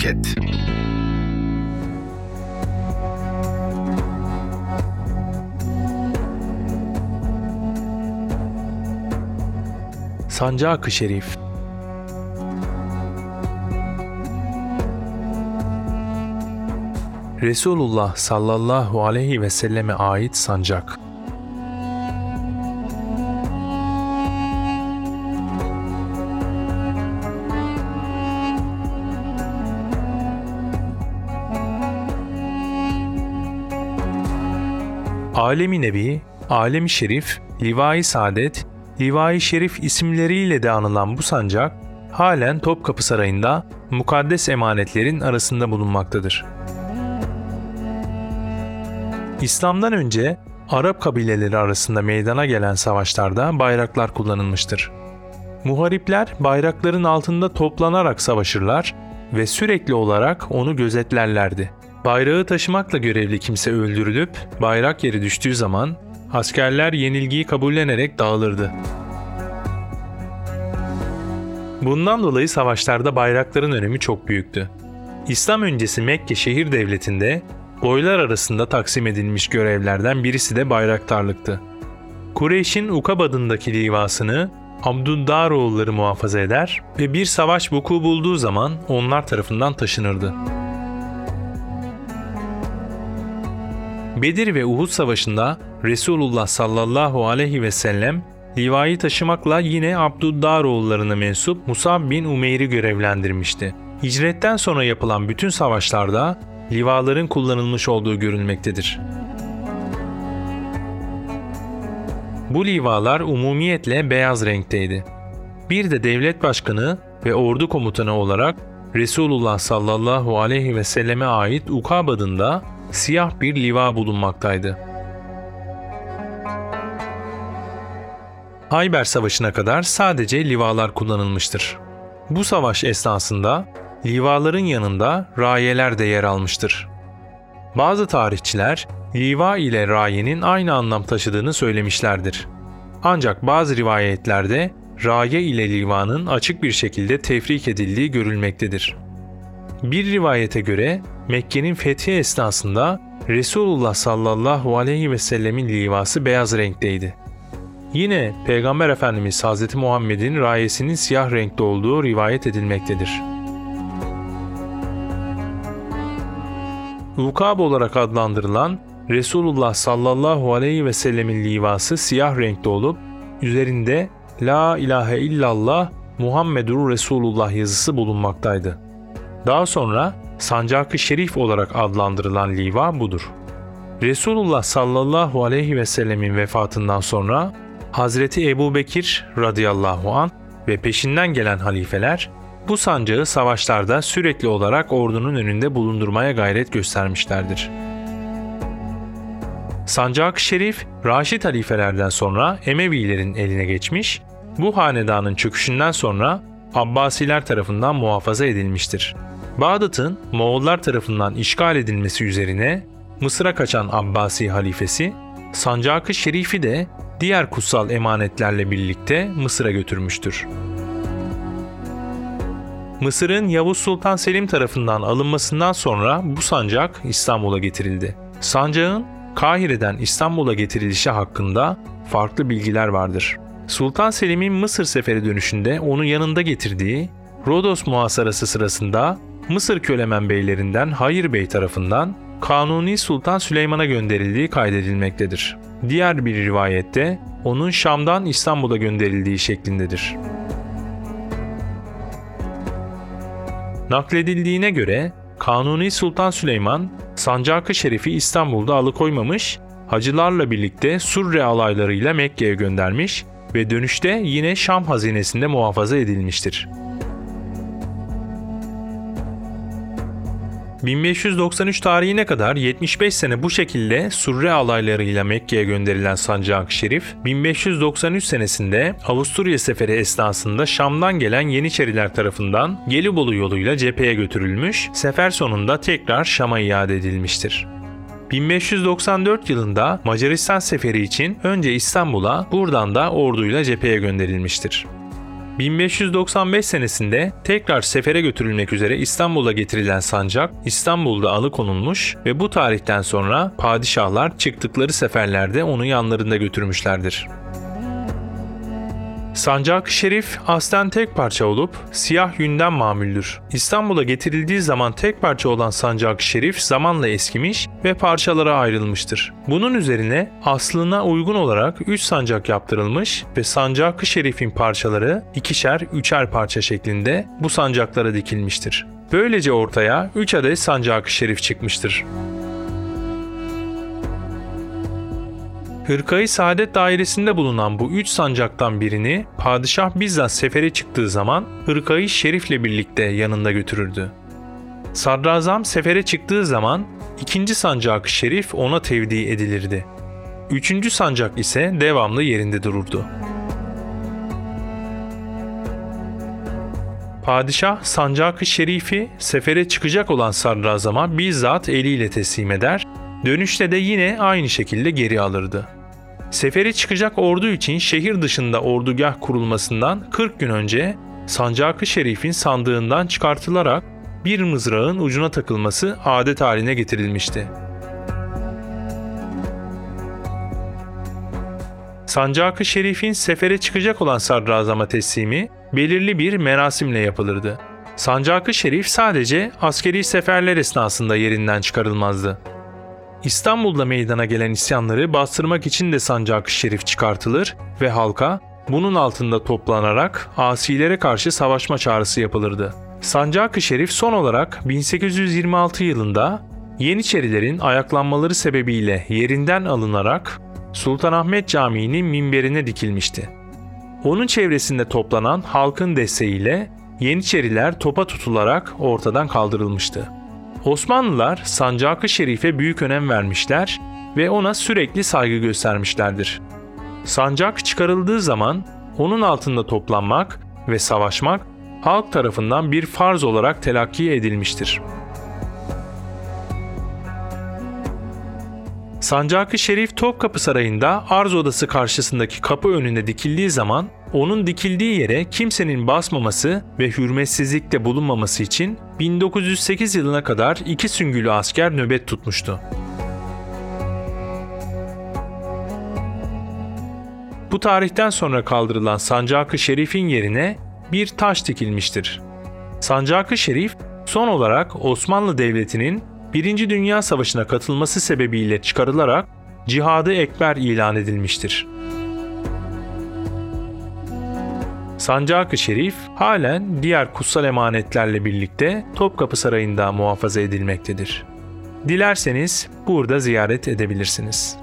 Basket Sancak-ı Şerif Resulullah sallallahu aleyhi ve selleme ait sancak. Alemi Nebi, Alemi Şerif, Livai Saadet, Livai Şerif isimleriyle de anılan bu sancak, halen Topkapı Sarayı'nda mukaddes emanetlerin arasında bulunmaktadır. İslam'dan önce Arap kabileleri arasında meydana gelen savaşlarda bayraklar kullanılmıştır. Muharipler bayrakların altında toplanarak savaşırlar ve sürekli olarak onu gözetlerlerdi. Bayrağı taşımakla görevli kimse öldürülüp bayrak yeri düştüğü zaman askerler yenilgiyi kabullenerek dağılırdı. Bundan dolayı savaşlarda bayrakların önemi çok büyüktü. İslam öncesi Mekke şehir devletinde boylar arasında taksim edilmiş görevlerden birisi de bayraktarlıktı. Kureyş'in Ukabad'ındaki livasını Abdüddaroğulları muhafaza eder ve bir savaş vuku bulduğu zaman onlar tarafından taşınırdı. Bedir ve Uhud savaşında Resulullah sallallahu aleyhi ve sellem livayı taşımakla yine Abdüddaroğullarına mensup Musab bin Umeyr'i görevlendirmişti. Hicretten sonra yapılan bütün savaşlarda livaların kullanılmış olduğu görülmektedir. Bu livalar umumiyetle beyaz renkteydi. Bir de devlet başkanı ve ordu komutanı olarak Resulullah sallallahu aleyhi ve selleme ait Ukab adında siyah bir liva bulunmaktaydı. Hayber Savaşı'na kadar sadece livalar kullanılmıştır. Bu savaş esnasında livaların yanında rayeler de yer almıştır. Bazı tarihçiler liva ile rayenin aynı anlam taşıdığını söylemişlerdir. Ancak bazı rivayetlerde raye ile livanın açık bir şekilde tefrik edildiği görülmektedir. Bir rivayete göre Mekke'nin fethi esnasında Resulullah sallallahu aleyhi ve sellemin livası beyaz renkteydi. Yine Peygamber Efendimiz Hz. Muhammed'in rayesinin siyah renkte olduğu rivayet edilmektedir. Ukab olarak adlandırılan Resulullah sallallahu aleyhi ve sellemin livası siyah renkte olup üzerinde La ilahe illallah Muhammedur Resulullah yazısı bulunmaktaydı. Daha sonra sancak-ı şerif olarak adlandırılan liva budur. Resulullah sallallahu aleyhi ve sellemin vefatından sonra Hazreti Ebu Bekir radıyallahu an ve peşinden gelen halifeler bu sancağı savaşlarda sürekli olarak ordunun önünde bulundurmaya gayret göstermişlerdir. Sancak-ı Şerif, Raşid halifelerden sonra Emevilerin eline geçmiş, bu hanedanın çöküşünden sonra Abbasiler tarafından muhafaza edilmiştir. Bağdat'ın Moğollar tarafından işgal edilmesi üzerine Mısır'a kaçan Abbasi halifesi, Sancak-ı Şerif'i de diğer kutsal emanetlerle birlikte Mısır'a götürmüştür. Mısır'ın Yavuz Sultan Selim tarafından alınmasından sonra bu sancak İstanbul'a getirildi. Sancağın Kahire'den İstanbul'a getirilişi hakkında farklı bilgiler vardır. Sultan Selim'in Mısır seferi dönüşünde onu yanında getirdiği Rodos muhasarası sırasında Mısır kölemen beylerinden Hayır Bey tarafından Kanuni Sultan Süleyman'a gönderildiği kaydedilmektedir. Diğer bir rivayette onun Şam'dan İstanbul'a gönderildiği şeklindedir. Nakledildiğine göre Kanuni Sultan Süleyman Sancak-ı Şerif'i İstanbul'da alıkoymamış, hacılarla birlikte Surre alaylarıyla Mekke'ye göndermiş ve dönüşte yine Şam hazinesinde muhafaza edilmiştir. 1593 tarihine kadar 75 sene bu şekilde Surre alaylarıyla Mekke'ye gönderilen Sancak Şerif, 1593 senesinde Avusturya seferi esnasında Şam'dan gelen Yeniçeriler tarafından Gelibolu yoluyla cepheye götürülmüş, sefer sonunda tekrar Şam'a iade edilmiştir. 1594 yılında Macaristan seferi için önce İstanbul'a, buradan da orduyla cepheye gönderilmiştir. 1595 senesinde tekrar sefere götürülmek üzere İstanbul'a getirilen sancak İstanbul'da alıkonulmuş ve bu tarihten sonra padişahlar çıktıkları seferlerde onu yanlarında götürmüşlerdir. Sancak-ı Şerif aslen tek parça olup siyah yünden mamuldür. İstanbul'a getirildiği zaman tek parça olan Sancak-ı Şerif zamanla eskimiş ve parçalara ayrılmıştır. Bunun üzerine aslına uygun olarak 3 sancak yaptırılmış ve Sancak-ı Şerif'in parçaları ikişer üçer parça şeklinde bu sancaklara dikilmiştir. Böylece ortaya 3 adet Sancak-ı Şerif çıkmıştır. Hırkayı Saadet dairesinde bulunan bu üç sancaktan birini padişah bizzat sefere çıktığı zaman hırkayı şerifle birlikte yanında götürürdü. Sadrazam sefere çıktığı zaman ikinci sancak şerif ona tevdi edilirdi. Üçüncü sancak ise devamlı yerinde dururdu. Padişah sancak-ı şerifi sefere çıkacak olan sadrazama bizzat eliyle teslim eder, dönüşte de yine aynı şekilde geri alırdı. Seferi çıkacak ordu için şehir dışında ordugah kurulmasından 40 gün önce Sancak-ı Şerif'in sandığından çıkartılarak bir mızrağın ucuna takılması adet haline getirilmişti. Sancak-ı Şerif'in sefere çıkacak olan sadrazama teslimi belirli bir merasimle yapılırdı. Sancak-ı Şerif sadece askeri seferler esnasında yerinden çıkarılmazdı. İstanbul'da meydana gelen isyanları bastırmak için de sancak şerif çıkartılır ve halka bunun altında toplanarak asilere karşı savaşma çağrısı yapılırdı. Sancak-ı Şerif son olarak 1826 yılında Yeniçerilerin ayaklanmaları sebebiyle yerinden alınarak Sultanahmet Camii'nin minberine dikilmişti. Onun çevresinde toplanan halkın desteğiyle Yeniçeriler topa tutularak ortadan kaldırılmıştı. Osmanlılar Sancak-ı Şerif'e büyük önem vermişler ve ona sürekli saygı göstermişlerdir. Sancak çıkarıldığı zaman onun altında toplanmak ve savaşmak halk tarafından bir farz olarak telakki edilmiştir. Sancak-ı Şerif Topkapı Sarayı'nda arz odası karşısındaki kapı önünde dikildiği zaman onun dikildiği yere kimsenin basmaması ve hürmetsizlikte bulunmaması için 1908 yılına kadar iki süngülü asker nöbet tutmuştu. Bu tarihten sonra kaldırılan Sancak-ı Şerif'in yerine bir taş dikilmiştir. Sancak-ı Şerif son olarak Osmanlı Devleti'nin Birinci Dünya Savaşı'na katılması sebebiyle çıkarılarak Cihadı Ekber ilan edilmiştir. Sancak-ı Şerif halen diğer kutsal emanetlerle birlikte Topkapı Sarayı'nda muhafaza edilmektedir. Dilerseniz burada ziyaret edebilirsiniz.